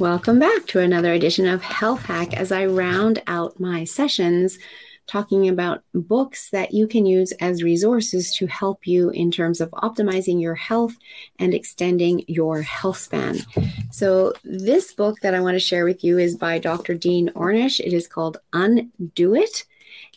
Welcome back to another edition of Health Hack as I round out my sessions talking about books that you can use as resources to help you in terms of optimizing your health and extending your health span. So, this book that I want to share with you is by Dr. Dean Ornish. It is called Undo It,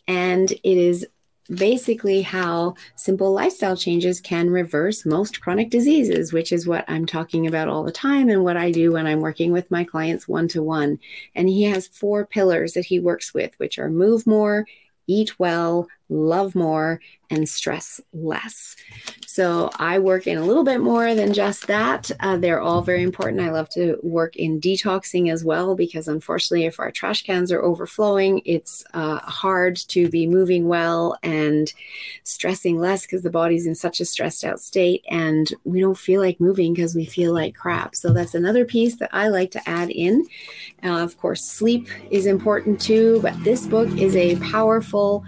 and it is basically how simple lifestyle changes can reverse most chronic diseases, which is what I'm talking about all the time and what I do when I'm working with my clients one to one. And he has four pillars that he works with, which are move more, eat well, love more, and stress less. So I work in a little bit more than just that. Uh, they're all very important. I love to work in detoxing as well because unfortunately, if our trash cans are overflowing, it's uh, hard to be moving well and stressing less because the body's in such a stressed out state and we don't feel like moving because we feel like crap. So that's another piece that I like to add in. Uh, of course, sleep is important too, but this book is a powerful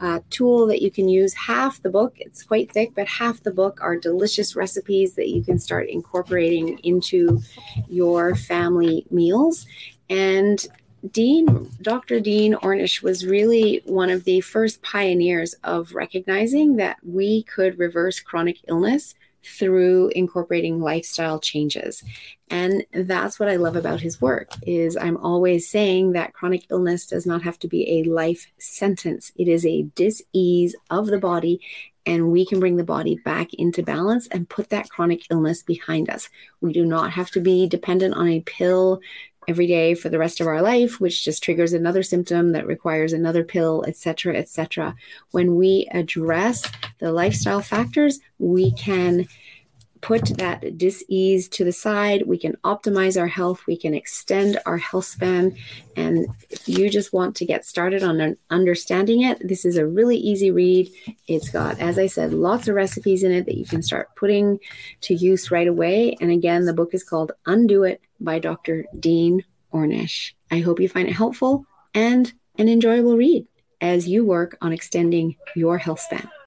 uh, tool that you can use. Half the book, it's quite thick, but half the book are delicious recipes that you can start incorporating into your family meals. And Dean, Dr. Dean Ornish was really one of the first pioneers of recognizing that we could reverse chronic illness through incorporating lifestyle changes and that's what i love about his work is i'm always saying that chronic illness does not have to be a life sentence it is a dis-ease of the body and we can bring the body back into balance and put that chronic illness behind us we do not have to be dependent on a pill every day for the rest of our life, which just triggers another symptom that requires another pill, etc., etc. When we address the lifestyle factors, we can put that dis-ease to the side. We can optimize our health. We can extend our health span. And if you just want to get started on understanding it this is a really easy read. It's got as i said lots of recipes in it that you can start putting to use right away. And again the book is called undo it by dr dean ornish. I hope you find it helpful and an enjoyable read as you work on extending your health span